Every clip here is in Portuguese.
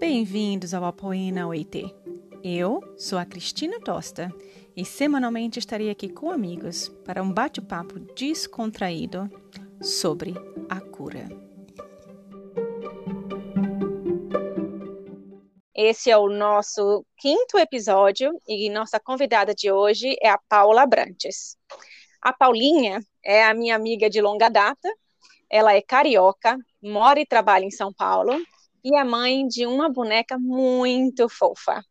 Bem-vindos ao Apoina UIT. Eu sou a Cristina Tosta e semanalmente estarei aqui com amigos para um bate-papo descontraído sobre a cura. Esse é o nosso quinto episódio e nossa convidada de hoje é a Paula Brantes. A Paulinha é a minha amiga de longa data, ela é carioca, mora e trabalha em São Paulo e é mãe de uma boneca muito fofa.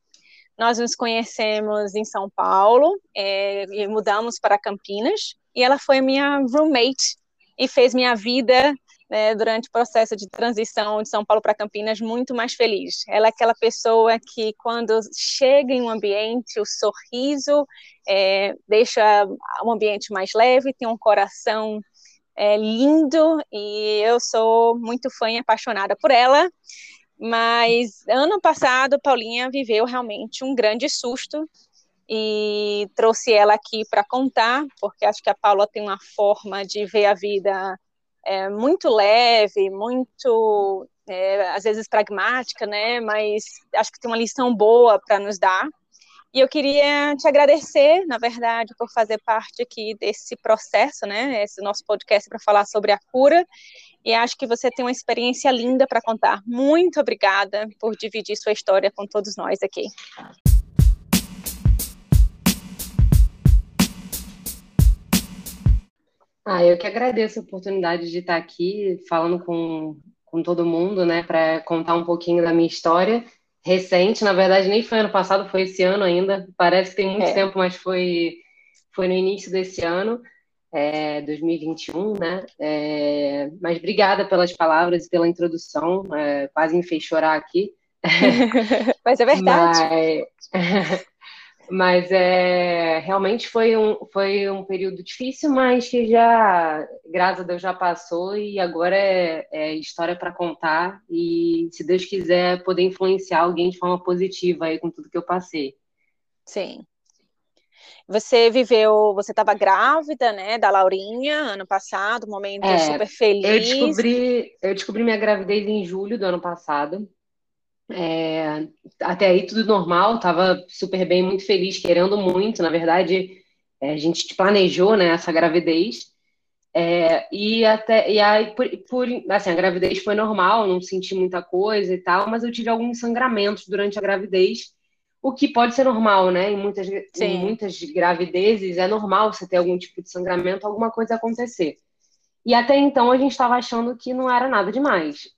Nós nos conhecemos em São Paulo é, e mudamos para Campinas, e ela foi minha roommate e fez minha vida né, durante o processo de transição de São Paulo para Campinas muito mais feliz. Ela é aquela pessoa que, quando chega em um ambiente, o sorriso é, deixa o ambiente mais leve, tem um coração é lindo e eu sou muito fã e apaixonada por ela. Mas ano passado, Paulinha viveu realmente um grande susto e trouxe ela aqui para contar, porque acho que a Paula tem uma forma de ver a vida é, muito leve, muito, é, às vezes pragmática, né? Mas acho que tem uma lição boa para nos dar. E eu queria te agradecer, na verdade, por fazer parte aqui desse processo, né? Esse nosso podcast para falar sobre a cura. E acho que você tem uma experiência linda para contar. Muito obrigada por dividir sua história com todos nós aqui. Ah, eu que agradeço a oportunidade de estar aqui falando com, com todo mundo, né, para contar um pouquinho da minha história recente, na verdade nem foi ano passado, foi esse ano ainda. Parece que tem muito é. tempo, mas foi, foi no início desse ano, é, 2021, né? É, mas obrigada pelas palavras e pela introdução, é, quase me fez chorar aqui. mas é verdade. Mas... Mas é, realmente foi um, foi um período difícil, mas que já, graças a Deus, já passou e agora é, é história para contar. E se Deus quiser, poder influenciar alguém de forma positiva aí com tudo que eu passei. Sim. Você viveu, você estava grávida, né, da Laurinha, ano passado, um momento é, super feliz. Eu descobri, eu descobri minha gravidez em julho do ano passado. É, até aí tudo normal, estava super bem, muito feliz, querendo muito. Na verdade, é, a gente planejou né, essa gravidez. É, e até e aí por, por, assim a gravidez foi normal, não senti muita coisa e tal, mas eu tive alguns sangramentos durante a gravidez, o que pode ser normal, né? Em muitas, em muitas gravidezes é normal você ter algum tipo de sangramento, alguma coisa acontecer. E até então a gente estava achando que não era nada demais.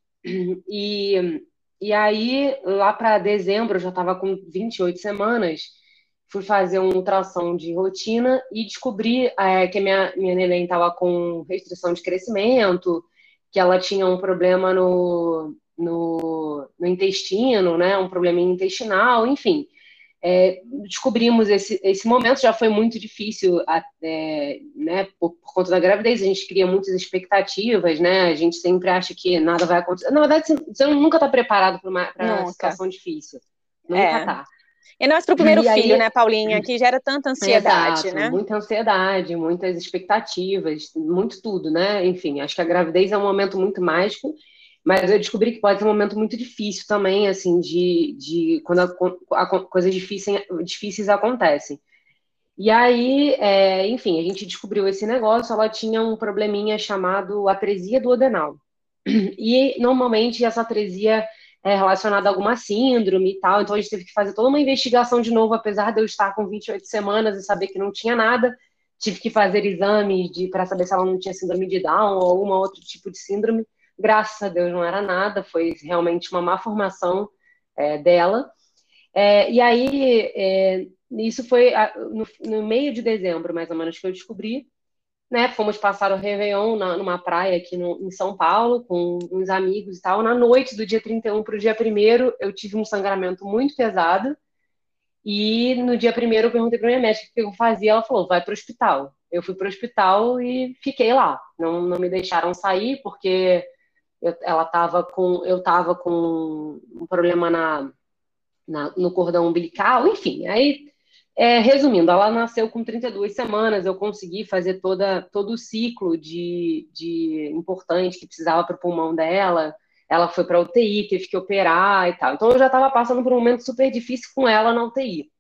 E e aí, lá para dezembro, eu já estava com 28 semanas, fui fazer um ultrassom de rotina e descobri é, que a minha, minha neném estava com restrição de crescimento, que ela tinha um problema no, no, no intestino, né, um problema intestinal, enfim. É, descobrimos esse, esse momento, já foi muito difícil, é, né, por, por, conta da gravidez, a gente cria muitas expectativas, né, a gente sempre acha que nada vai acontecer. Na verdade, você nunca está preparado para uma, uma situação difícil. Nunca está. É. E nós para o primeiro e filho, aí, né, Paulinha, que gera tanta ansiedade, exato, né? Muita ansiedade, muitas expectativas, muito tudo, né? Enfim, acho que a gravidez é um momento muito mágico mas eu descobri que pode ser um momento muito difícil também, assim, de, de quando a, a, coisas difíceis, difíceis acontecem. E aí, é, enfim, a gente descobriu esse negócio, ela tinha um probleminha chamado atresia do adenal. E normalmente essa atresia é relacionada a alguma síndrome e tal, então a gente teve que fazer toda uma investigação de novo, apesar de eu estar com 28 semanas e saber que não tinha nada, tive que fazer exames para saber se ela não tinha síndrome de Down ou algum outro tipo de síndrome graças a Deus não era nada, foi realmente uma má formação é, dela. É, e aí, é, isso foi no, no, meio de dezembro, mais ou menos, que eu descobri. Né, fomos passar o Réveillon na, numa praia aqui no, em São Paulo, com uns amigos e tal. Na noite do dia 31 para o dia 1 eu tive um sangramento muito pesado. E no dia 1 eu perguntei para minha médica o que eu fazia. Ela falou: vai para o hospital. Eu fui para o hospital e fiquei lá. Não, não me deixaram sair, porque eu, ela tava com, eu estava com um problema na, na, no cordão umbilical, enfim. Aí, é, resumindo, ela nasceu com 32 semanas, eu consegui fazer toda, todo o ciclo de, de importante que precisava para o pulmão dela, ela foi para UTI, teve que operar e tal. Então eu já estava passando por um momento super difícil com ela na UTI.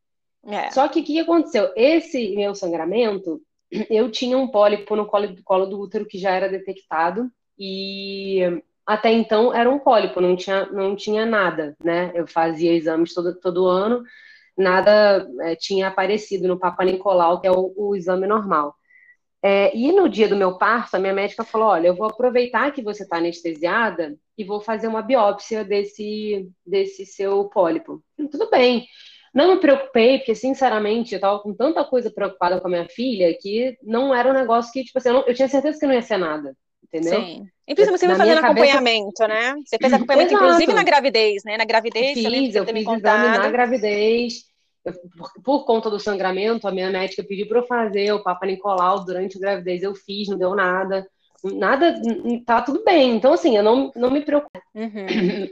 É. Só que o que aconteceu? Esse meu sangramento, eu tinha um pólipo no colo, colo do útero que já era detectado e até então era um pólipo, não tinha, não tinha nada, né? Eu fazia exames todo, todo ano, nada é, tinha aparecido no Papa Nicolau, que é o, o exame normal. É, e no dia do meu parto, a minha médica falou: Olha, eu vou aproveitar que você está anestesiada e vou fazer uma biópsia desse, desse seu pólipo. Tudo bem. Não me preocupei, porque, sinceramente, eu estava com tanta coisa preocupada com a minha filha que não era um negócio que, tipo assim, eu, não, eu tinha certeza que não ia ser nada. Entendeu? Sim. E principalmente você vai fazendo cabeça... acompanhamento, né? Você fez acompanhamento, Exato. inclusive, na gravidez, né? Na gravidez, fiz, eu fiz exame na gravidez por, por, conta do sangramento, a minha médica pediu para eu fazer o Papa Nicolau durante a gravidez, eu fiz, não deu nada. Nada, tá tudo bem. Então, assim, eu não, não me preocupo. Uhum.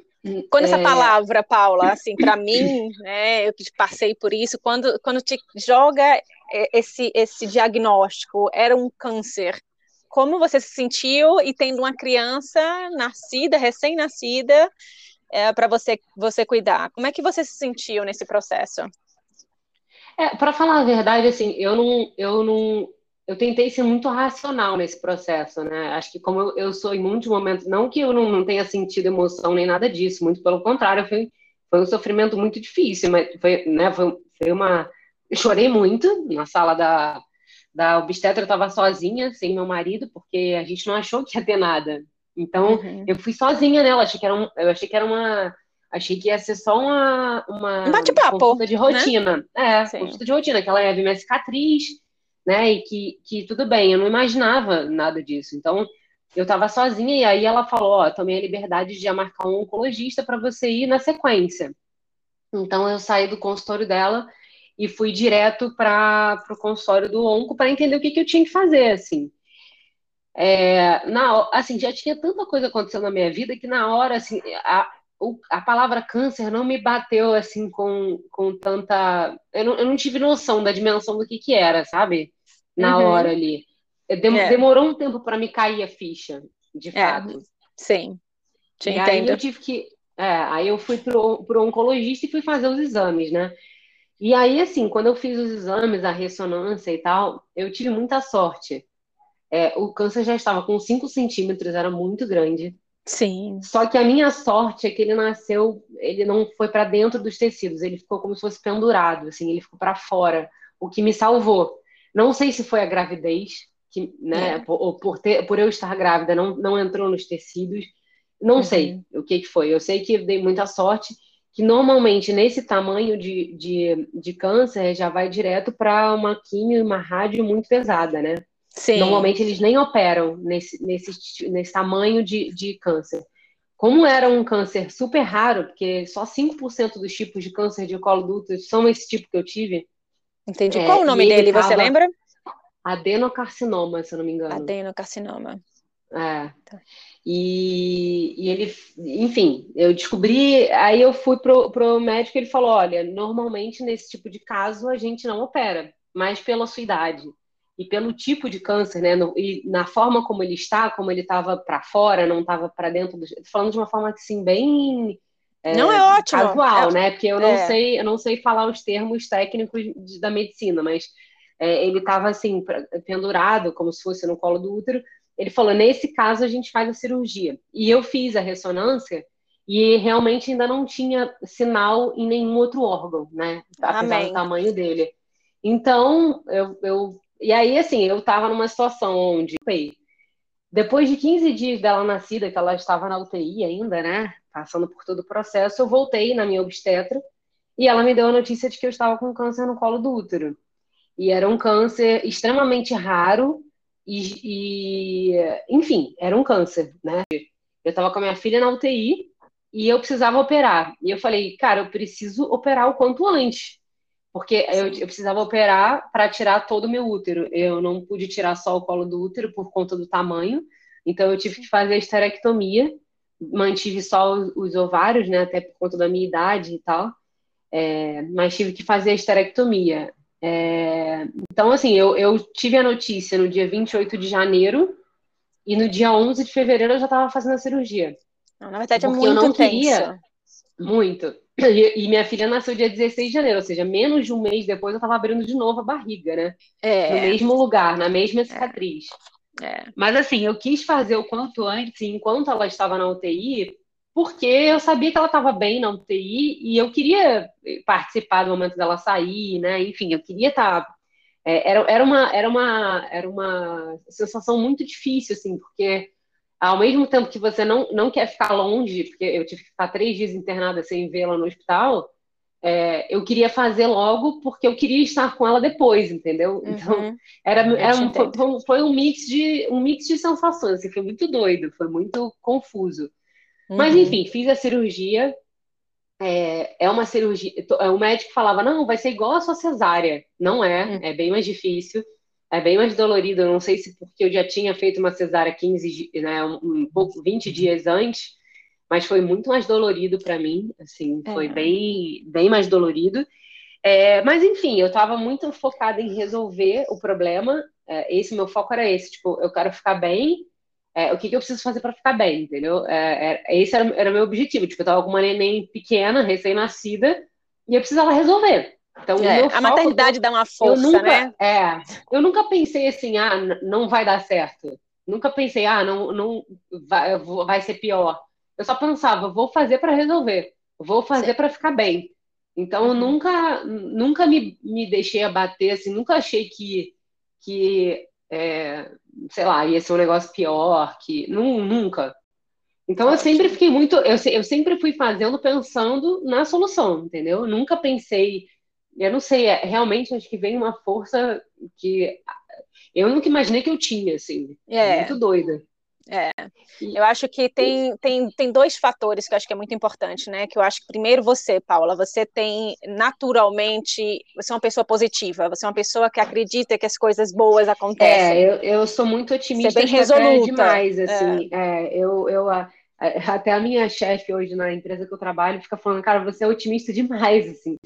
Quando essa é... palavra, Paula, assim, para mim, né, eu que passei por isso, quando, quando te joga esse, esse diagnóstico, era um câncer, como você se sentiu e tendo uma criança nascida, recém-nascida, é, para você, você cuidar? Como é que você se sentiu nesse processo? É, para falar a verdade, assim, eu não, eu não, eu tentei ser muito racional nesse processo, né? Acho que como eu, eu sou em muitos momentos, não que eu não, não tenha sentido emoção nem nada disso, muito pelo contrário, foi, foi um sofrimento muito difícil, mas foi, né, foi, foi uma, eu chorei muito na sala da, da obstetra, eu estava sozinha, sem meu marido, porque a gente não achou que ia ter nada. Então, uhum. eu fui sozinha nela, achei que era um, eu achei que era uma Achei que ia ser só uma, uma um bate-papo, consulta de né? rotina. Né? É, Sim. consulta de rotina, que ela ia ver minha cicatriz, né? E que, que tudo bem, eu não imaginava nada disso. Então, eu estava sozinha e aí ela falou, ó, tomei a liberdade de marcar um oncologista para você ir na sequência. Então, eu saí do consultório dela e fui direto para o consultório do onco para entender o que, que eu tinha que fazer, assim. É, na, assim, já tinha tanta coisa acontecendo na minha vida que na hora, assim, a, a palavra câncer não me bateu assim com, com tanta. Eu não, eu não tive noção da dimensão do que, que era, sabe? Na uhum. hora ali. Dem, é. Demorou um tempo para me cair a ficha, de é. fato. Sim. Te e entendo. aí eu tive que. É, aí eu fui pro, pro oncologista e fui fazer os exames, né? E aí, assim, quando eu fiz os exames, a ressonância e tal, eu tive muita sorte. É, o câncer já estava com 5 centímetros, era muito grande. Sim. Só que a minha sorte é que ele nasceu, ele não foi para dentro dos tecidos, ele ficou como se fosse pendurado, assim, ele ficou para fora, o que me salvou. Não sei se foi a gravidez, que, né, é. por, por, ter, por eu estar grávida, não, não entrou nos tecidos. Não uhum. sei o que, que foi. Eu sei que dei muita sorte, que normalmente nesse tamanho de, de, de câncer já vai direto para uma quimio e uma rádio muito pesada, né? Sim. Normalmente eles nem operam nesse, nesse, nesse tamanho de, de câncer. Como era um câncer super raro, porque só 5% dos tipos de câncer de colo do útero são esse tipo que eu tive. Entendi. É, Qual o nome dele, você lembra? Adenocarcinoma, se eu não me engano. Adenocarcinoma. É. Tá. E, e, ele, enfim, eu descobri, aí eu fui pro, pro médico e ele falou: olha, normalmente nesse tipo de caso a gente não opera, mas pela sua idade e pelo tipo de câncer, né, no, e na forma como ele está, como ele estava para fora, não estava para dentro, do, falando de uma forma assim bem é, não é ótimo, casual, é, né? Porque eu não é. sei, eu não sei falar os termos técnicos de, da medicina, mas é, ele estava assim pendurado, como se fosse no colo do útero. Ele falou: nesse caso a gente faz a cirurgia. E eu fiz a ressonância e realmente ainda não tinha sinal em nenhum outro órgão, né? Apesar Amém. do tamanho dele. Então, eu, eu e aí, assim, eu estava numa situação onde, depois de 15 dias dela nascida, que ela estava na UTI ainda, né, passando por todo o processo, eu voltei na minha obstetra e ela me deu a notícia de que eu estava com câncer no colo do útero. E era um câncer extremamente raro e, e enfim, era um câncer, né? Eu estava com a minha filha na UTI e eu precisava operar. E eu falei, cara, eu preciso operar o quanto antes porque eu, eu, precisava operar para tirar todo o meu útero. Eu não pude tirar só o colo do útero por conta do tamanho, então eu tive que fazer a esterectomia. Mantive só os, os ovários, né, até por conta da minha idade e tal, é, mas tive que fazer a esterectomia. É, então, assim, eu, eu tive a notícia no dia 28 de janeiro e no dia 11 de fevereiro eu já estava fazendo a cirurgia. Não, na verdade, é muito eu não intenso. queria muito. E, e, minha filha nasceu dia 16 de janeiro, ou seja, menos de um mês depois eu estava abrindo de novo a barriga, né? É. No mesmo lugar, na mesma cicatriz. É. É. Mas assim, eu quis fazer o quanto antes, enquanto ela estava na UTI, porque eu sabia que ela estava bem na UTI e eu queria participar do momento dela sair, né? Enfim, eu queria estar. Tá, é, era, era, uma, era, uma, era uma sensação muito difícil, assim, porque ao mesmo tempo que você não, não quer ficar longe, porque eu tive que ficar três dias internada sem vê-la no hospital, é, eu queria fazer logo porque eu queria estar com ela depois, entendeu? Uhum. Então, era, era um, foi, foi, um mix de um mix de sensações, assim, foi muito doido, foi muito confuso. Uhum. Mas enfim, fiz a cirurgia. É, é uma cirurgia. É, o médico falava: não, vai ser igual a sua cesárea. Não é, uhum. é bem mais difícil é bem mais dolorido. Eu não sei se porque eu já tinha feito uma cesárea 15, né, um, um pouco 20 dias antes, mas foi muito mais dolorido para mim, assim, foi é. bem, bem mais dolorido. É, mas enfim, eu estava muito focada em resolver o problema. É, esse meu foco era esse, tipo, eu quero ficar bem. É, o que, que, eu preciso fazer para ficar bem, entendeu? É, é, esse era o meu objetivo. Tipo, eu estava com uma neném pequena, recém-nascida, e eu precisava resolver. Então, é, a maternidade dá uma força, nunca, né? É, eu nunca pensei assim, ah, não vai dar certo. Nunca pensei, ah, não, não vai, vai ser pior. Eu só pensava, vou fazer para resolver, vou fazer para ficar bem. Então, eu uhum. nunca, nunca me, me deixei abater, assim, nunca achei que, que é, sei lá, ia ser um negócio pior, que nunca. Então, eu sempre fiquei muito, eu, eu sempre fui fazendo pensando na solução, entendeu? Eu nunca pensei eu não sei, é, realmente acho que vem uma força que eu nunca imaginei que eu tinha, assim. É. Muito doida. É, eu acho que tem, tem, tem dois fatores que eu acho que é muito importante, né? Que eu acho que primeiro você, Paula, você tem naturalmente, você é uma pessoa positiva, você é uma pessoa que acredita que as coisas boas acontecem. É, eu, eu sou muito otimista, você é bem resoluta. demais, assim. É. é eu, eu até a minha chefe hoje na empresa que eu trabalho fica falando, cara, você é otimista demais, assim.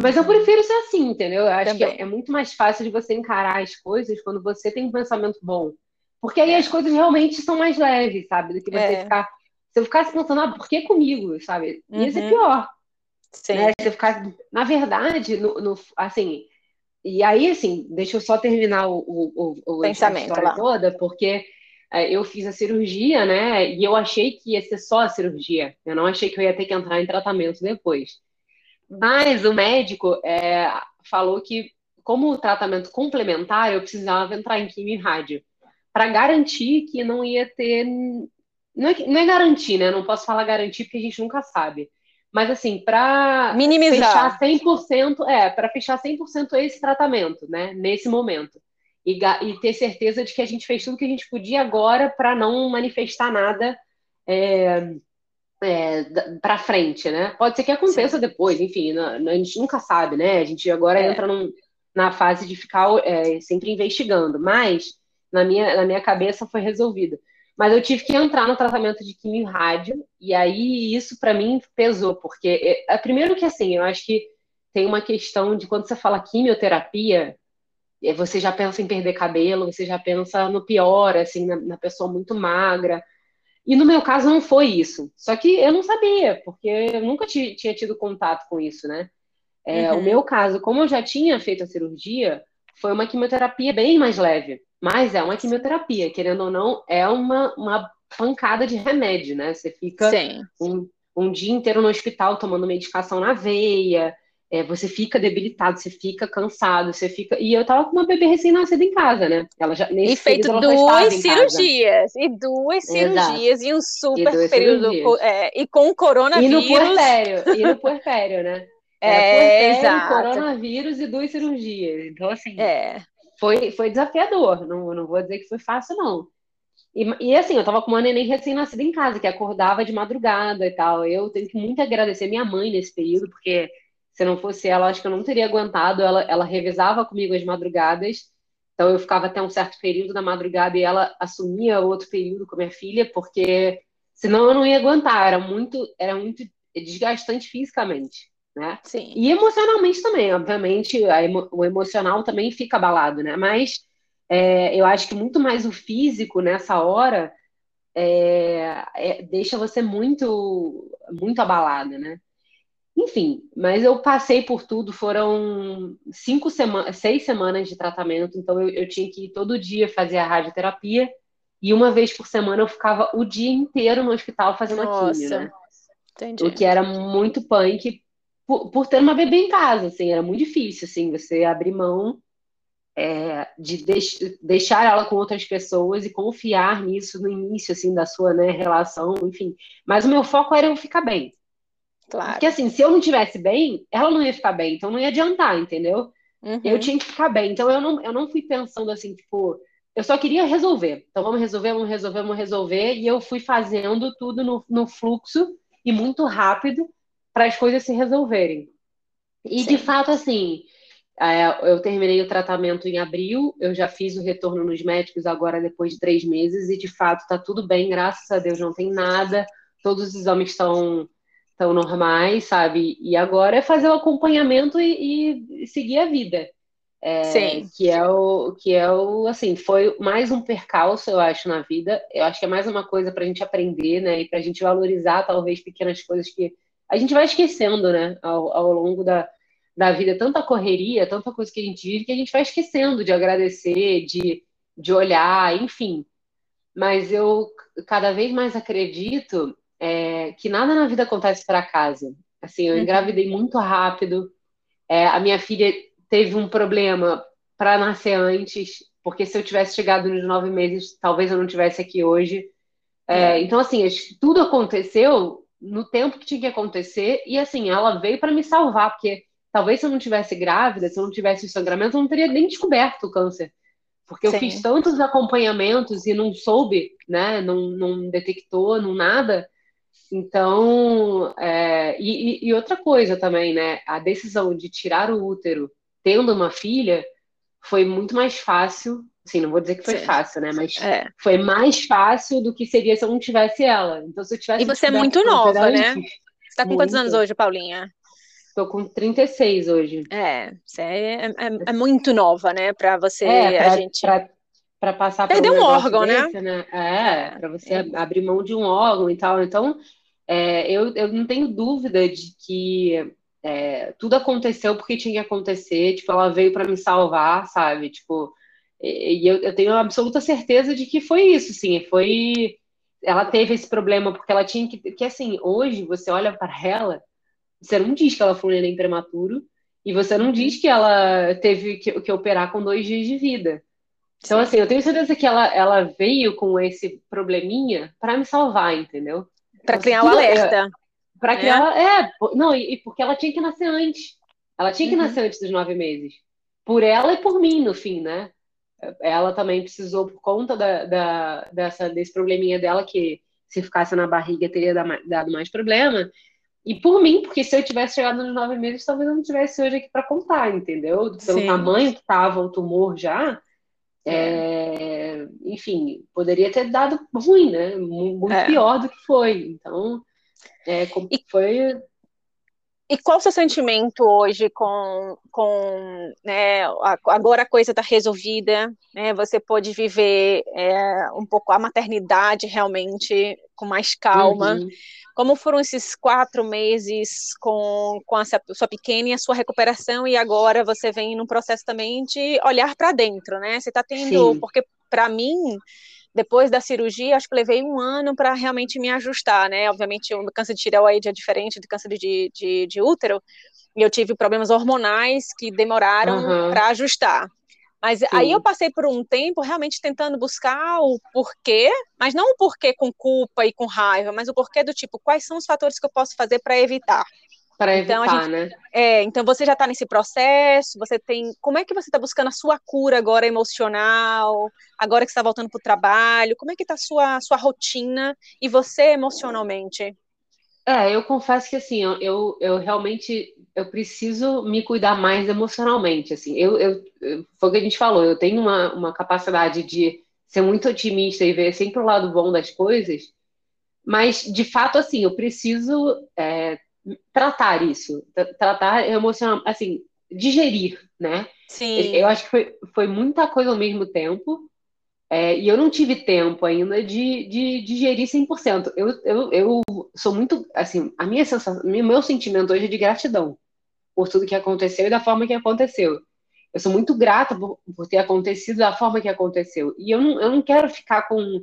Mas eu prefiro ser assim, entendeu? Eu acho Também. que é muito mais fácil de você encarar as coisas quando você tem um pensamento bom. Porque aí é. as coisas realmente são mais leves, sabe? Do que você é. ficar. Se eu ficasse pensando, ah, por que comigo, sabe? Ia uhum. ser pior. Sim. Né? Se eu ficasse. Na verdade, no, no, assim. E aí, assim, deixa eu só terminar o, o, o pensamento a toda, porque é, eu fiz a cirurgia, né? E eu achei que ia ser só a cirurgia. Eu não achei que eu ia ter que entrar em tratamento depois. Mas o médico é, falou que, como tratamento complementar, eu precisava entrar em quimio e rádio, para garantir que não ia ter. Não é, não é garantir, né? Não posso falar garantir porque a gente nunca sabe. Mas, assim, para minimizar fechar 100%, é, para fechar 100% esse tratamento, né? Nesse momento. E, e, ter certeza de que a gente fez tudo que a gente podia agora para não manifestar nada. É, é, para frente, né? Pode ser que aconteça Sim. depois, enfim, a gente nunca sabe, né? A gente agora é. entra num, na fase de ficar é, sempre investigando, mas na minha, na minha cabeça foi resolvido. Mas eu tive que entrar no tratamento de quimio rádio, e aí isso para mim pesou, porque é, é, primeiro que assim, eu acho que tem uma questão de quando você fala quimioterapia, é, você já pensa em perder cabelo, você já pensa no pior, assim, na, na pessoa muito magra, e no meu caso não foi isso. Só que eu não sabia, porque eu nunca tinha tido contato com isso, né? É, uhum. O meu caso, como eu já tinha feito a cirurgia, foi uma quimioterapia bem mais leve. Mas é uma quimioterapia, querendo ou não, é uma, uma pancada de remédio, né? Você fica um, um dia inteiro no hospital tomando medicação na veia, é, você fica debilitado, você fica cansado, você fica. E eu tava com uma bebê recém-nascida em casa, né? Ela já nesse E feito duas cirurgias, e duas cirurgias, e um super e período. É, e com coronavírus. E no puerpério, e no puerpério, né? é, exato. coronavírus e duas cirurgias. Então, assim, é. foi, foi desafiador. Não, não vou dizer que foi fácil, não. E, e, assim, eu tava com uma neném recém-nascida em casa, que acordava de madrugada e tal. Eu tenho que muito agradecer minha mãe nesse período, porque se não fosse ela, acho que eu não teria aguentado. Ela, ela revezava comigo as madrugadas. Então eu ficava até um certo período da madrugada e ela assumia outro período com a minha filha, porque senão eu não ia aguentar. Era muito, era muito desgastante fisicamente, né? Sim. E emocionalmente também, obviamente, emo, o emocional também fica abalado, né? Mas é, eu acho que muito mais o físico nessa hora é, é, deixa você muito, muito abalada, né? Enfim, mas eu passei por tudo, foram cinco semanas, seis semanas de tratamento, então eu, eu, tinha que ir todo dia fazer a radioterapia e uma vez por semana eu ficava o dia inteiro no hospital fazendo Nossa. quimio, né? Entendi. O que era muito punk por, por, ter uma bebê em casa, assim, era muito difícil, assim, você abrir mão é, de deix, deixar ela com outras pessoas e confiar nisso no início, assim, da sua né, relação, enfim. Mas o meu foco era eu ficar bem. Claro. Porque assim, se eu não tivesse bem, ela não ia ficar bem, então não ia adiantar, entendeu? Uhum. Eu tinha que ficar bem. Então eu não, eu não fui pensando assim, tipo, eu só queria resolver. Então vamos resolver, vamos resolver, vamos resolver. E eu fui fazendo tudo no, no fluxo e muito rápido para as coisas se resolverem. E Sim. de fato, assim, é, eu terminei o tratamento em abril, eu já fiz o retorno nos médicos agora depois de três meses, e de fato está tudo bem, graças a Deus não tem nada, todos os exames estão tão normais, sabe? E agora é fazer o acompanhamento e, e seguir a vida. É, Sim. Que é o que é o assim, foi mais um percalço, eu acho, na vida. Eu acho que é mais uma coisa para a gente aprender, né? E para a gente valorizar talvez pequenas coisas que a gente vai esquecendo, né? Ao, ao longo da, da vida, tanta correria, tanta coisa que a gente vive que a gente vai esquecendo de agradecer, de, de olhar, enfim. Mas eu cada vez mais acredito é, que nada na vida acontece para acaso. Assim, eu uhum. engravidei muito rápido. É, a minha filha teve um problema para nascer antes, porque se eu tivesse chegado nos nove meses, talvez eu não tivesse aqui hoje. É, uhum. então, assim, tudo aconteceu no tempo que tinha que acontecer e, assim, ela veio para me salvar, porque talvez se eu não tivesse grávida, se eu não tivesse o sangramento, eu não teria nem descoberto o câncer. Porque Sim. eu fiz tantos acompanhamentos e não soube, né? Não, não detectou, não nada. Então, é, e, e, outra coisa também, né? A decisão de tirar o útero tendo uma filha foi muito mais fácil. Assim, não vou dizer que foi Sim. fácil, né? Mas é. foi mais fácil do que seria se eu não tivesse ela. Então, se eu tivesse. E você é muito nova, né? Você tá com muito. quantos anos hoje, Paulinha? Tô com 36 hoje. É, você é, é, é muito nova, né? Para você. É, pra, a gente. Pra para passar perder um, um órgão, né? desse, né? né? É, para você é. abrir mão de um órgão e tal. Então, é, eu, eu não tenho dúvida de que é, tudo aconteceu porque tinha que acontecer. Tipo, ela veio para me salvar, sabe? Tipo, e, eu, eu, tenho absoluta certeza de que foi isso, sim. Foi. Ela teve esse problema porque ela tinha que. Que assim, hoje você olha para ela, você não diz que ela foi um neném prematuro e você não diz que ela teve que, que operar com dois dias de vida. Então, assim, eu tenho certeza que ela, ela veio com esse probleminha para me salvar, entendeu? Para criar o alerta. Para né? criar. É, é não, e, e, porque ela tinha que nascer antes. Ela tinha que uhum. nascer antes dos nove meses. Por ela e por mim, no fim, né? Ela também precisou, por conta da, da, dessa, desse probleminha dela, que se ficasse na barriga teria dado mais problema. E por mim, porque se eu tivesse chegado nos nove meses, talvez eu não tivesse hoje aqui para contar, entendeu? Pelo Sim. tamanho que estava o tumor já, é, enfim, poderia ter dado ruim, né? Muito é. pior do que foi. Então, é, foi. E qual o seu sentimento hoje com, com né, agora a coisa está resolvida, né, você pode viver é, um pouco a maternidade realmente com mais calma. Uhum. Como foram esses quatro meses com, com a sua pequena e a sua recuperação, e agora você vem num processo também de olhar para dentro, né? Você está tendo, Sim. porque para mim, depois da cirurgia, acho que levei um ano para realmente me ajustar, né? Obviamente, o câncer de tireoide é diferente do câncer de, de, de útero, e eu tive problemas hormonais que demoraram uhum. para ajustar. Mas Sim. aí eu passei por um tempo realmente tentando buscar o porquê, mas não o porquê com culpa e com raiva, mas o porquê do tipo, quais são os fatores que eu posso fazer para evitar? Para então, evitar, gente, né? É, então você já está nesse processo, você tem. Como é que você está buscando a sua cura agora emocional, agora que está voltando para o trabalho? Como é que está a sua, sua rotina e você emocionalmente? É, eu confesso que assim, eu, eu realmente eu preciso me cuidar mais emocionalmente. Assim, eu, eu, foi o que a gente falou, eu tenho uma, uma capacidade de ser muito otimista e ver sempre o lado bom das coisas, mas de fato, assim, eu preciso é, tratar isso, tratar emocional, assim, digerir, né? Sim. Eu acho que foi, foi muita coisa ao mesmo tempo. É, e eu não tive tempo ainda de, de, de digerir 100%. Eu, eu, eu sou muito, assim, a minha sensação, meu sentimento hoje é de gratidão por tudo que aconteceu e da forma que aconteceu. Eu sou muito grata por, por ter acontecido da forma que aconteceu. E eu não, eu não quero ficar com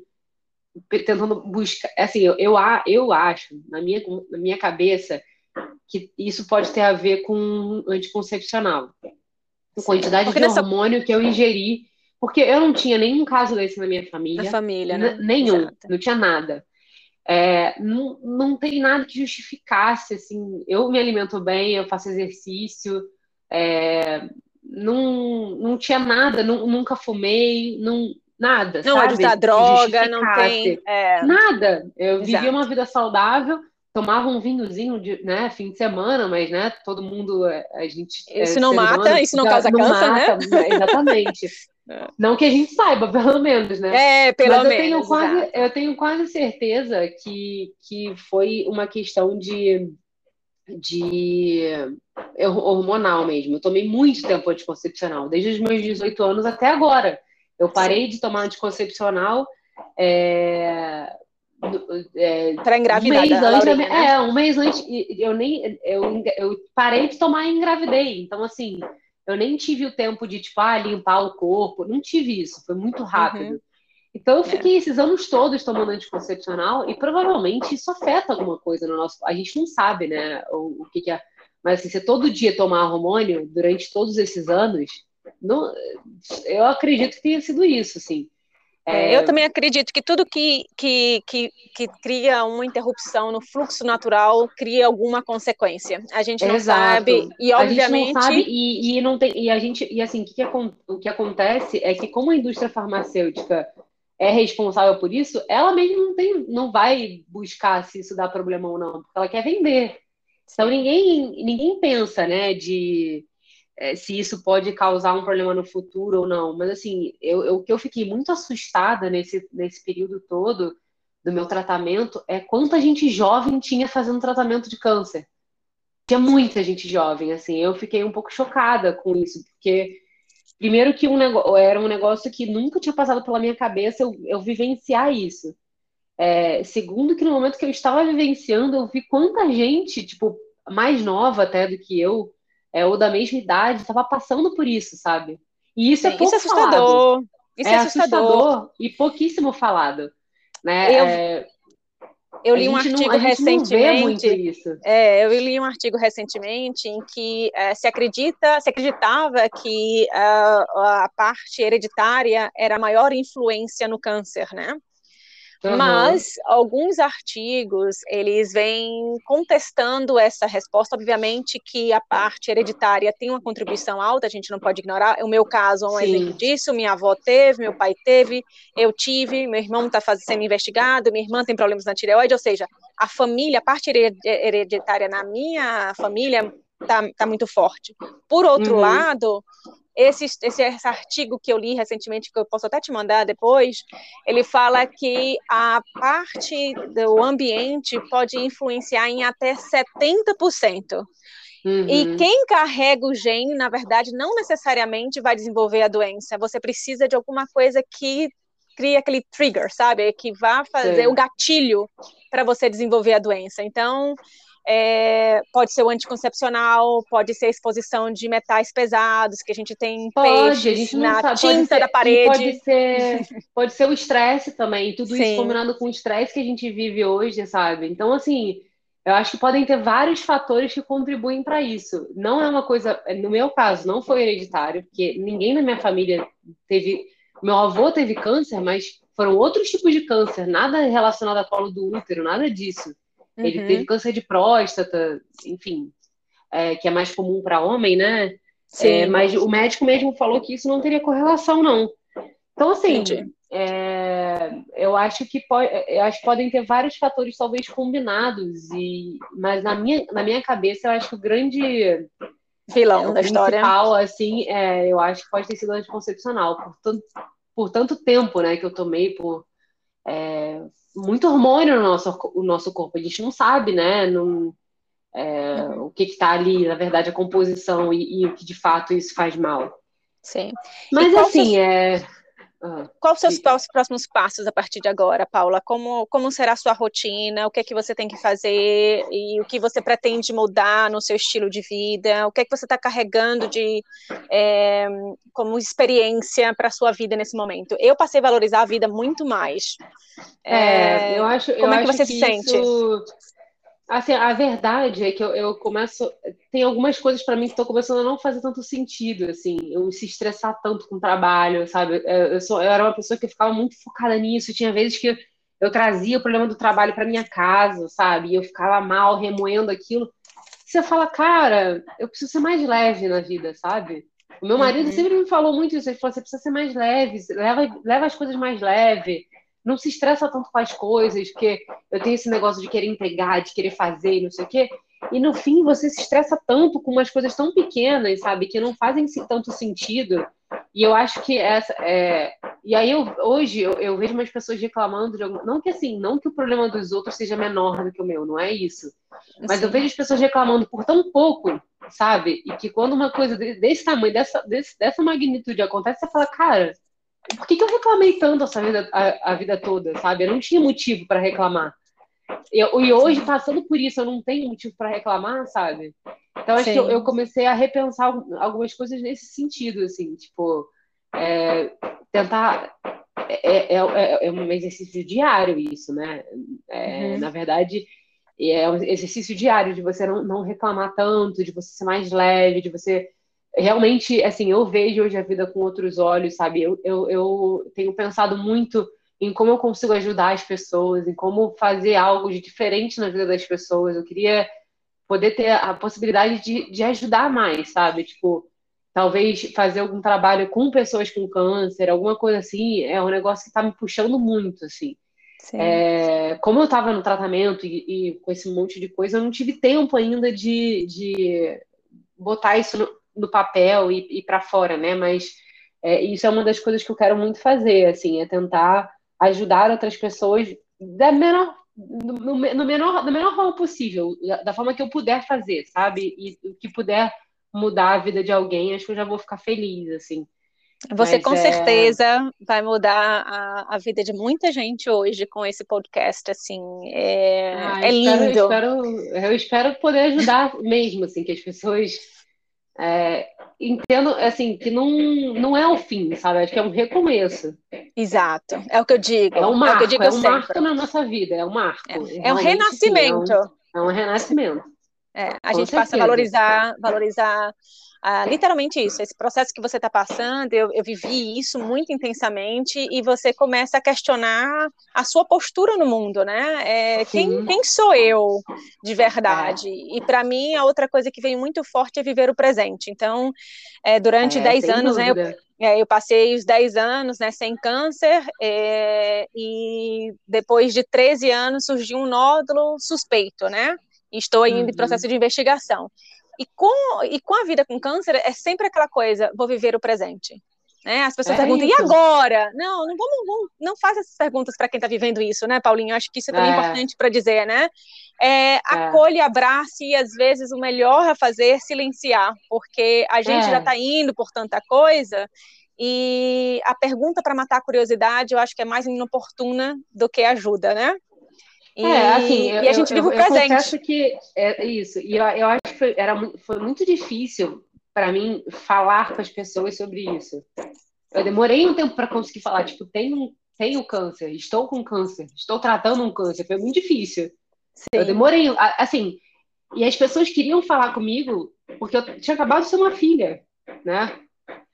tentando buscar, assim, eu, eu, eu acho, na minha, na minha cabeça, que isso pode ter a ver com anticoncepcional. Com quantidade de nessa... hormônio que eu ingeri, porque eu não tinha nenhum caso desse na minha família. Na família, né? Nenhum, Exato. não tinha nada. É, não, não tem nada que justificasse, assim, eu me alimento bem, eu faço exercício, é, não, não tinha nada, não, nunca fumei, não, nada. Não sabe? usar droga, não tem. É... Nada. Eu Exato. vivia uma vida saudável, tomava um vinhozinho de, né, fim de semana, mas né, todo mundo, é, a gente. Isso é, não mata, humano, isso não causa não câncer, mata, né? Exatamente. É. Não que a gente saiba, pelo menos, né? É, pelo Mas eu menos. Tenho quase, eu tenho quase certeza que, que foi uma questão de, de hormonal mesmo. Eu tomei muito tempo anticoncepcional, desde os meus 18 anos até agora. Eu parei Sim. de tomar anticoncepcional. É, é, para engravidar. Um mês antes, Laurinha, né? É, um mês antes, eu nem eu, eu parei de tomar e engravidei. Então, assim, eu nem tive o tempo de, tipo, ah, limpar o corpo. Não tive isso, foi muito rápido. Uhum. Então eu é. fiquei é. esses anos todos tomando anticoncepcional e provavelmente isso afeta alguma coisa no nosso. A gente não sabe, né? O, o que, que é. Mas assim, você todo dia tomar hormônio durante todos esses anos, não, eu acredito que tenha sido isso, assim. É... Eu também acredito que tudo que, que, que, que, cria uma interrupção no fluxo natural cria alguma consequência. A gente não Exato. sabe e obviamente a gente não sabe e, e não tem e a gente e assim o que, o que acontece é que como a indústria farmacêutica é responsável por isso, ela mesmo não tem não vai buscar se isso dá problema ou não, porque ela quer vender. Então ninguém ninguém pensa, né, de é, se isso pode causar um problema no futuro ou não. Mas, assim, eu, o que eu fiquei muito assustada nesse, nesse período todo do meu tratamento é quanta gente jovem tinha fazendo tratamento de câncer. Tinha muita gente jovem, assim. Eu fiquei um pouco chocada com isso, porque, primeiro, que um era um negócio que nunca tinha passado pela minha cabeça eu, eu vivenciar isso. É, segundo, que no momento que eu estava vivenciando, eu vi quanta gente, tipo, mais nova até do que eu, é, ou da mesma idade estava passando por isso, sabe? E isso é Sim, é pouco isso é assustador. Falado. Isso é, é assustador. assustador. e pouquíssimo falado, né? Eu... É... Eu li um artigo não, recentemente. É, eu li um artigo recentemente em que é, se acredita, se acreditava que uh, a parte hereditária era a maior influência no câncer, né? Uhum. Mas alguns artigos, eles vêm contestando essa resposta, obviamente que a parte hereditária tem uma contribuição alta, a gente não pode ignorar, o meu caso é um Sim. exemplo disso, minha avó teve, meu pai teve, eu tive, meu irmão está sendo investigado, minha irmã tem problemas na tireoide, ou seja, a família, a parte hereditária na minha família está tá muito forte. Por outro uhum. lado, esse, esse, esse, artigo que eu li recentemente, que eu posso até te mandar depois, ele fala que a parte do ambiente pode influenciar em até 70%. Uhum. E quem carrega o gene, na verdade, não necessariamente vai desenvolver a doença. Você precisa de alguma coisa que cria aquele trigger, sabe? Que vá fazer Sim. o gatilho para você desenvolver a doença. Então, é, pode ser o anticoncepcional, pode ser a exposição de metais pesados, que a gente tem pode, peixes gente na sabe. tinta ser, da parede. Pode ser, pode ser o estresse também, tudo Sim. isso combinado com o estresse que a gente vive hoje, sabe? Então, assim, eu acho que podem ter vários fatores que contribuem para isso. Não é uma coisa, no meu caso, não foi hereditário, porque ninguém na minha família teve. Meu avô teve câncer, mas foram outros tipos de câncer, nada relacionado ao colo do útero, nada disso. Uhum. Ele teve câncer de próstata, enfim, é, que é mais comum para homem, né? É, mas o médico mesmo falou que isso não teria correlação, não. Então, assim, é, eu acho que pode, eu acho que podem ter vários fatores talvez combinados, e, mas na minha, na minha cabeça eu acho que o grande vilão é, da história, assim, é, eu acho que pode ter sido anticoncepcional por tanto, por tanto tempo, né, que eu tomei por é, muito hormônio no nosso, o nosso corpo. A gente não sabe, né? Não, é, o que está ali, na verdade, a composição e, e, o que de fato isso faz mal. Sim. Mas assim, é. Uhum. Quais os seus próximos passos a partir de agora, Paula? Como, como será a sua rotina? O que é que você tem que fazer? E o que você pretende mudar no seu estilo de vida? O que é que você está carregando de é, como experiência para a sua vida nesse momento? Eu passei a valorizar a vida muito mais. É, é eu acho. Como eu é que você que se sente? Isso Assim, a verdade é que eu, eu começo. Tem algumas coisas para mim que estão começando a não fazer tanto sentido, assim. Eu se estressar tanto com o trabalho, sabe? Eu, sou, eu era uma pessoa que ficava muito focada nisso. Tinha vezes que eu trazia o problema do trabalho para minha casa, sabe? E eu ficava mal, remoendo aquilo. Você fala, cara, eu preciso ser mais leve na vida, sabe? O meu marido uhum. sempre me falou muito isso. Ele falou: você precisa ser mais leve, leva, leva as coisas mais leve não se estressa tanto com as coisas, porque eu tenho esse negócio de querer entregar, de querer fazer, não sei o quê. E no fim você se estressa tanto com umas coisas tão pequenas, sabe, que não fazem tanto sentido. E eu acho que essa é. E aí eu, hoje eu, eu vejo umas pessoas reclamando de algum... não que assim, não que o problema dos outros seja menor do que o meu, não é isso. Mas eu vejo as pessoas reclamando por tão pouco, sabe? E que quando uma coisa desse tamanho, dessa, desse, dessa magnitude acontece, você fala, cara, por que, que eu reclamei tanto essa vida, a, a vida toda, sabe? Eu não tinha motivo para reclamar. Eu, e hoje, passando por isso, eu não tenho motivo para reclamar, sabe? Então, acho Sim. que eu, eu, comecei a repensar algumas coisas nesse sentido, assim, tipo, é, tentar. É, é, é, é, um exercício diário isso, né? É, uhum. Na verdade, é um exercício diário de você não, não reclamar tanto, de você ser mais leve, de você realmente, assim, eu vejo hoje a vida com outros olhos, sabe? Eu, eu, eu tenho pensado muito em como eu consigo ajudar as pessoas, em como fazer algo de diferente na vida das pessoas. Eu queria poder ter a possibilidade de, de ajudar mais, sabe? Tipo, talvez fazer algum trabalho com pessoas com câncer, alguma coisa assim, é um negócio que está me puxando muito, assim. É, como eu estava no tratamento e, e, com esse monte de coisa, eu não tive tempo ainda de, de botar isso no, no papel e, e para fora, né? Mas é, isso é uma das coisas que eu quero muito fazer, assim, é tentar ajudar outras pessoas da menor, no, no, menor, no menor forma possível, da, da, forma que eu puder fazer, sabe? E o que puder mudar a vida de alguém, acho que eu já vou ficar feliz, assim. Você Mas, com é... certeza vai mudar a, a, vida de muita gente hoje com esse podcast, assim, é, ah, é lindo. Eu espero, eu espero poder ajudar mesmo, assim, que as pessoas é, entendo assim que não, não é o fim, sabe? Acho que é um recomeço. Exato, é o que eu digo. É um marco, é, é um marco na nossa vida, é um marco. É, é um renascimento. Sim, é, um, é um renascimento. É, a Com gente certeza. passa a valorizar, valorizar ah, literalmente isso, esse processo que você está passando, eu, eu, vivi isso muito intensamente e você começa a questionar a sua postura no mundo, né? É, quem, quem, sou eu de verdade? É. E para mim, a outra coisa que veio muito forte é viver o presente. Então, é, durante 10 é, anos, né, eu, é, eu, passei os 10 anos né, sem câncer é, e depois de 13 anos surgiu um nódulo suspeito, né? Estou ainda uhum. em processo de investigação. E com, e com a vida com câncer, é sempre aquela coisa, vou viver o presente. Né? As pessoas é perguntam, isso. e agora? Não, não vamos, vamos não faça essas perguntas para quem está vivendo isso, né, Paulinho? Eu acho que isso é também é. importante para dizer, né? É, é. acolhe, abrace e às vezes o melhor a fazer é silenciar, porque a gente já está é. indo por tanta coisa e a pergunta para matar a curiosidade eu acho que é mais inoportuna do que ajuda, né? E, é, assim, eu, e a gente vive o presente. Eu confesso que é isso. E eu, eu acho que foi, era, foi muito difícil para mim falar com as pessoas sobre isso. Eu demorei um tempo para conseguir falar, tipo, tenho, tenho câncer, estou com câncer, estou tratando um câncer. Foi muito difícil. Sim. Eu demorei, assim, e as pessoas queriam falar comigo porque eu tinha acabado de ser uma filha, né?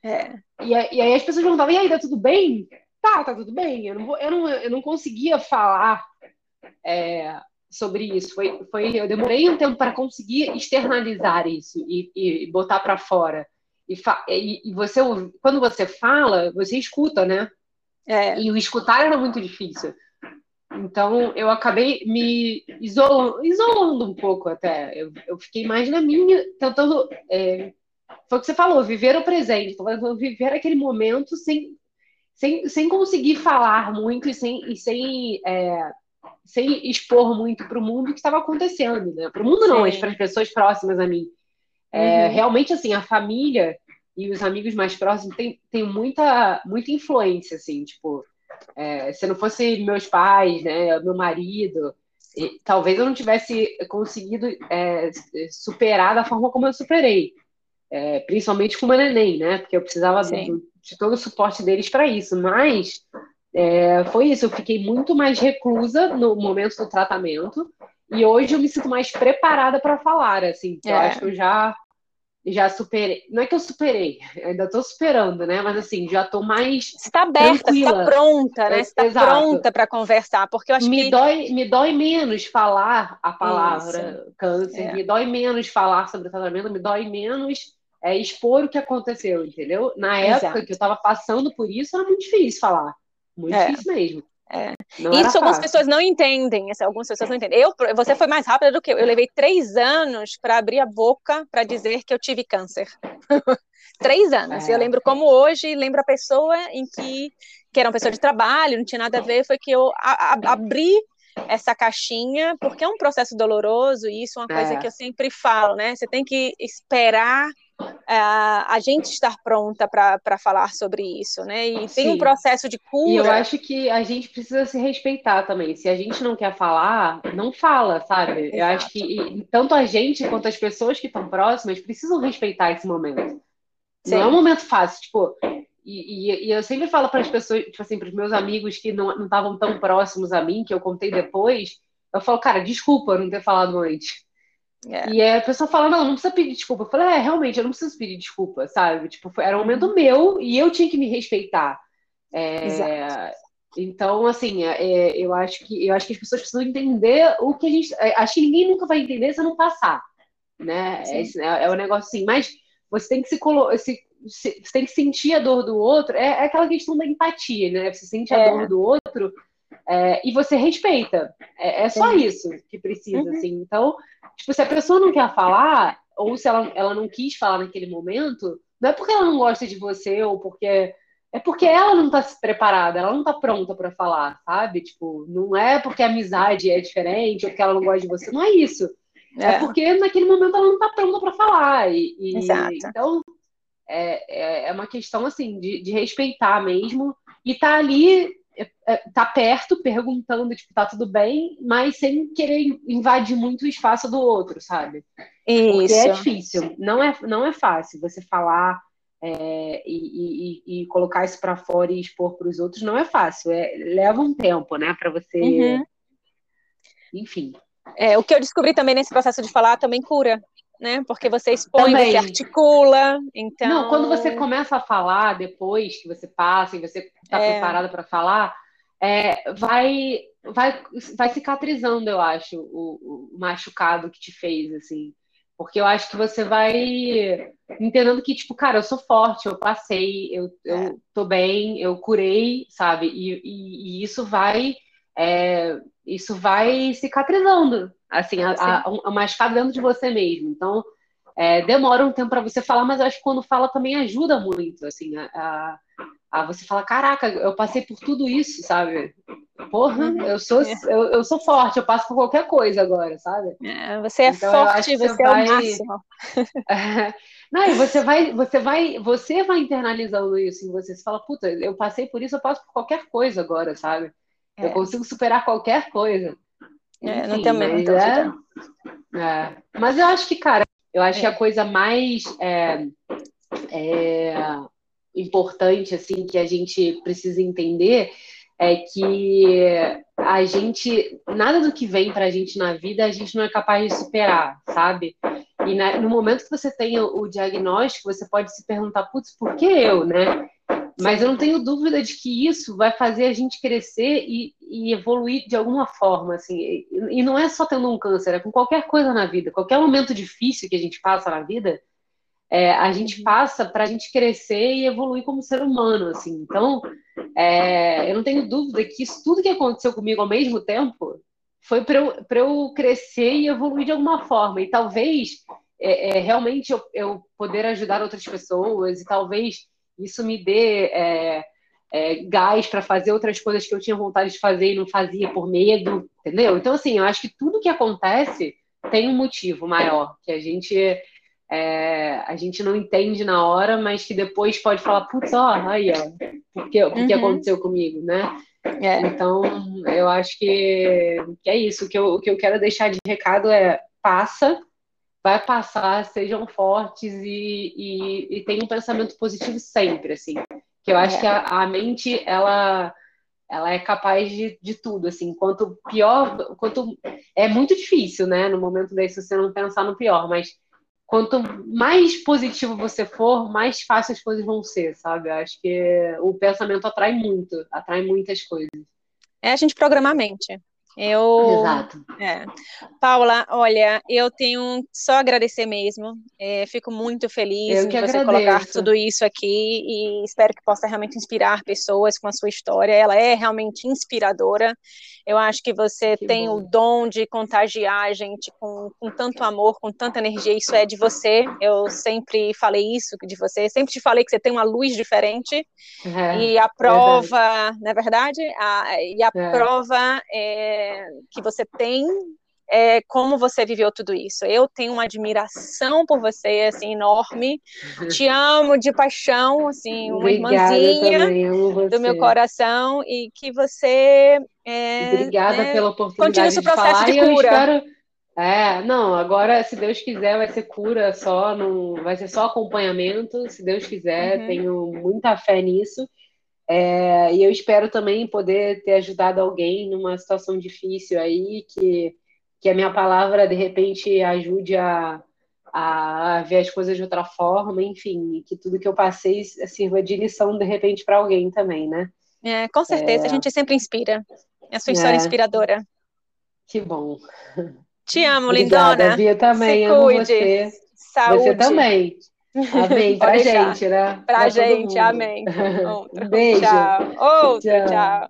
É. E, e aí as pessoas perguntavam, e aí, tá tudo bem? Tá, tá tudo bem. Eu não, vou, eu não, eu não conseguia falar é, sobre isso. Foi, foi, eu demorei um tempo para conseguir externalizar isso e, e botar para fora. E, e, e, você, quando você fala, você escuta, né? É. E o escutar era muito difícil. Então eu acabei me isolando, isolando um pouco até. Eu, eu fiquei mais na minha, tentando. É, foi o que você falou, viver o presente, viver aquele momento sem, sem, sem conseguir falar muito e sem, e sem é, sem expor muito para o mundo o que estava acontecendo, né? Para o mundo não, mas para as pessoas próximas a mim. É, uhum. Realmente, assim, a família, e os amigos mais próximos têm, têm muita, muita influência, assim, tipo, é, se não fosse meus pais, né, meu marido, e, talvez eu não tivesse conseguido é, superar da forma como eu superei, é, principalmente com o neném, né, porque eu precisava de, de todo o suporte deles para isso, mas é, foi isso, eu fiquei muito mais reclusa no momento do tratamento, e hoje eu me sinto mais preparada para falar, assim, eu é. acho que eu já já superei. Não é que eu superei, ainda estou superando, né? Mas assim, já estou mais. Você está aberta, você está pronta, né? Você está pronta para conversar, porque eu acho me que. Dói, me dói menos falar a palavra Isso. câncer, é. me dói menos falar sobre o tratamento, me dói menos é, expor o que aconteceu, entendeu? Na época Exato. que eu estava passando por isso, era muito difícil falar. Muito é. difícil mesmo. É. Isso algumas pessoas não entendem. Algumas pessoas não entendem. Eu, você foi mais rápida do que eu. Eu levei três anos para abrir a boca para dizer que eu tive câncer. três anos. É. Eu lembro como hoje, lembro a pessoa em que, que era uma pessoa de trabalho, não tinha nada a ver, foi que eu a, a, abri essa caixinha, porque é um processo doloroso, e isso é uma coisa é. que eu sempre falo, né? Você tem que esperar a gente estar pronta para falar sobre isso, né? E tem Sim. um processo de cura. E eu acho que a gente precisa se respeitar também. Se a gente não quer falar, não fala, sabe? Exato. Eu acho que tanto a gente quanto as pessoas que estão próximas precisam respeitar esse momento. Sim. Não é um momento fácil, tipo. E, e, e eu sempre falo para as pessoas, tipo assim, para os meus amigos que não estavam tão próximos a mim, que eu contei depois, eu falo, cara, desculpa não ter falado antes é. E a pessoa fala, não, não precisa pedir desculpa. Eu falei, é, realmente, eu não preciso pedir desculpa, sabe? Tipo, era um momento uhum. meu e eu tinha que me respeitar. É, então, assim, é, é, eu, acho que, eu acho que as pessoas precisam entender o que a gente. É, acho que ninguém nunca vai entender se não passar. Né? É, é, um negócio assim, mas você tem que se, se, se, você tem que sentir a dor do outro. É, é aquela questão da empatia, né? Você sente a dor do outro é, e você respeita. É, é só isso que precisa, uhum. assim. Então, tipo, se a pessoa não quer falar, ou se ela, ela não quis falar naquele momento, não é porque ela não gosta de você, ou porque. É porque ela não está preparada, ela não está pronta para falar, sabe? Tipo, não é porque a amizade é diferente, ou porque ela não gosta de você, não é isso. É, é porque naquele momento ela não está pronta para falar. E, e, Exato. Então, é, é, é uma questão, assim, de, de respeitar mesmo. E tá ali tá perto, perguntando, tipo, tá tudo bem, mas sem querer invadir muito o espaço do outro, sabe? Isso. Porque é difícil, não é, não é fácil você falar é, e, e, e, colocar isso para fora e expor para os outros, não é fácil, é, leva um tempo, né, para você. Uhum. Enfim. É, o que eu descobri também nesse processo de falar também cura né? Porque você expõe, Também. você articula, então... Não, quando você começa a falar, depois que você passa e você está é... preparada para falar, é, vai, vai, vai cicatrizando, eu acho, o, o, machucado que te fez, assim. Porque eu acho que você vai entendendo que, tipo, cara, eu sou forte, eu passei, eu, eu é. tô bem, eu curei, sabe? E, e, e isso vai... É, isso vai cicatrizando, assim, a, a, a machucado dentro de você mesmo. Então, é, demora um tempo para você falar, mas eu acho que quando fala também ajuda muito, assim, a, a, você fala, caraca, eu passei por tudo isso, sabe? Porra, uhum. eu sou, é. eu, eu sou forte, eu passo por qualquer coisa agora, sabe? É, você é então, forte, você, você vai... é o máximo. Não, e você vai, você vai, você vai internalizando isso em você. Você fala, puta, eu passei por isso, eu passo por qualquer coisa agora, sabe? É. Eu consigo superar qualquer coisa. É, não tem mas, é, é, mas eu acho que, cara, eu acho que a é. coisa mais é, é, importante, assim, que a gente precisa entender é que a gente, nada do que vem pra gente na vida, a gente não é capaz de superar, sabe? E na, no momento que você tem o, o, diagnóstico, você pode se perguntar, putz, por que eu, né? Mas eu não tenho dúvida de que isso vai fazer a gente crescer e, e, evoluir de alguma forma, assim. E não é só tendo um câncer, é com qualquer coisa na vida, qualquer momento difícil que a gente passa na vida, é, a gente uhum. passa para a gente crescer e evoluir como ser humano, assim. Então, é, eu não tenho dúvida que isso tudo que aconteceu comigo ao mesmo tempo foi para eu, eu crescer e evoluir de alguma forma. E talvez é, é realmente eu, eu poder ajudar outras pessoas e talvez isso me dê é, é, gás para fazer outras coisas que eu tinha vontade de fazer e não fazia por medo, entendeu? Então, assim, eu acho que tudo que acontece tem um motivo maior, que a gente é, a gente não entende na hora, mas que depois pode falar, putz, ó, aí, ó, por que, o que uhum. aconteceu comigo, né? É. Então, eu acho que, que é isso. O que, eu, o que eu quero deixar de recado é passa, vai passar, sejam fortes e, e, e tenham um pensamento positivo sempre, assim. Que eu acho é. que a, a, mente, ela, ela é capaz de, de tudo, assim. Quanto pior, quanto... É muito difícil, né, no momento desse, você não pensar no pior, mas quanto mais positivo você for, mais fácil as coisas vão ser, sabe? Eu acho que o pensamento atrai muito, atrai muitas coisas. É a gente programar a mente. Eu, Exato. É. Paula, olha, eu tenho só agradecer mesmo. É, fico muito feliz de você colocar tudo isso aqui e espero que possa realmente inspirar pessoas com a sua história. Ela é realmente inspiradora. Eu acho que você que tem bom. o dom de contagiar a gente com, com tanto amor, com tanta energia. Isso é de você. Eu sempre falei isso de você. Sempre te falei que você tem uma luz diferente. É, e a prova, verdade. não é verdade? A, e a é. prova é que você tem é, como você viveu tudo isso. Eu tenho uma admiração por você, assim, enorme. Te amo de paixão, assim, uma Obrigada irmãzinha do meu coração e que você é, Obrigada né, pela oportunidade continue esse processo de, de cura. Espero... É, não, agora, se Deus quiser, vai ser cura só, não, vai ser só acompanhamento, se Deus quiser, uhum. tenho muita fé nisso. É, e eu espero também poder ter ajudado alguém numa situação difícil aí, que, que a minha palavra, de repente, ajude a, a ver as coisas de outra forma, enfim, que tudo que eu passei sirva de lição, de repente, para alguém também, né? É, com certeza, é... a gente sempre inspira. É a sua história é. inspiradora. Que bom. Te amo, Obrigada, lindona. Bia, também, Se amo cuide. você. Saúde. Você também. Amém, pra gente, né? Pra, pra gente, amém. Outro. Beijo. Tchau. Outro, tchau. tchau.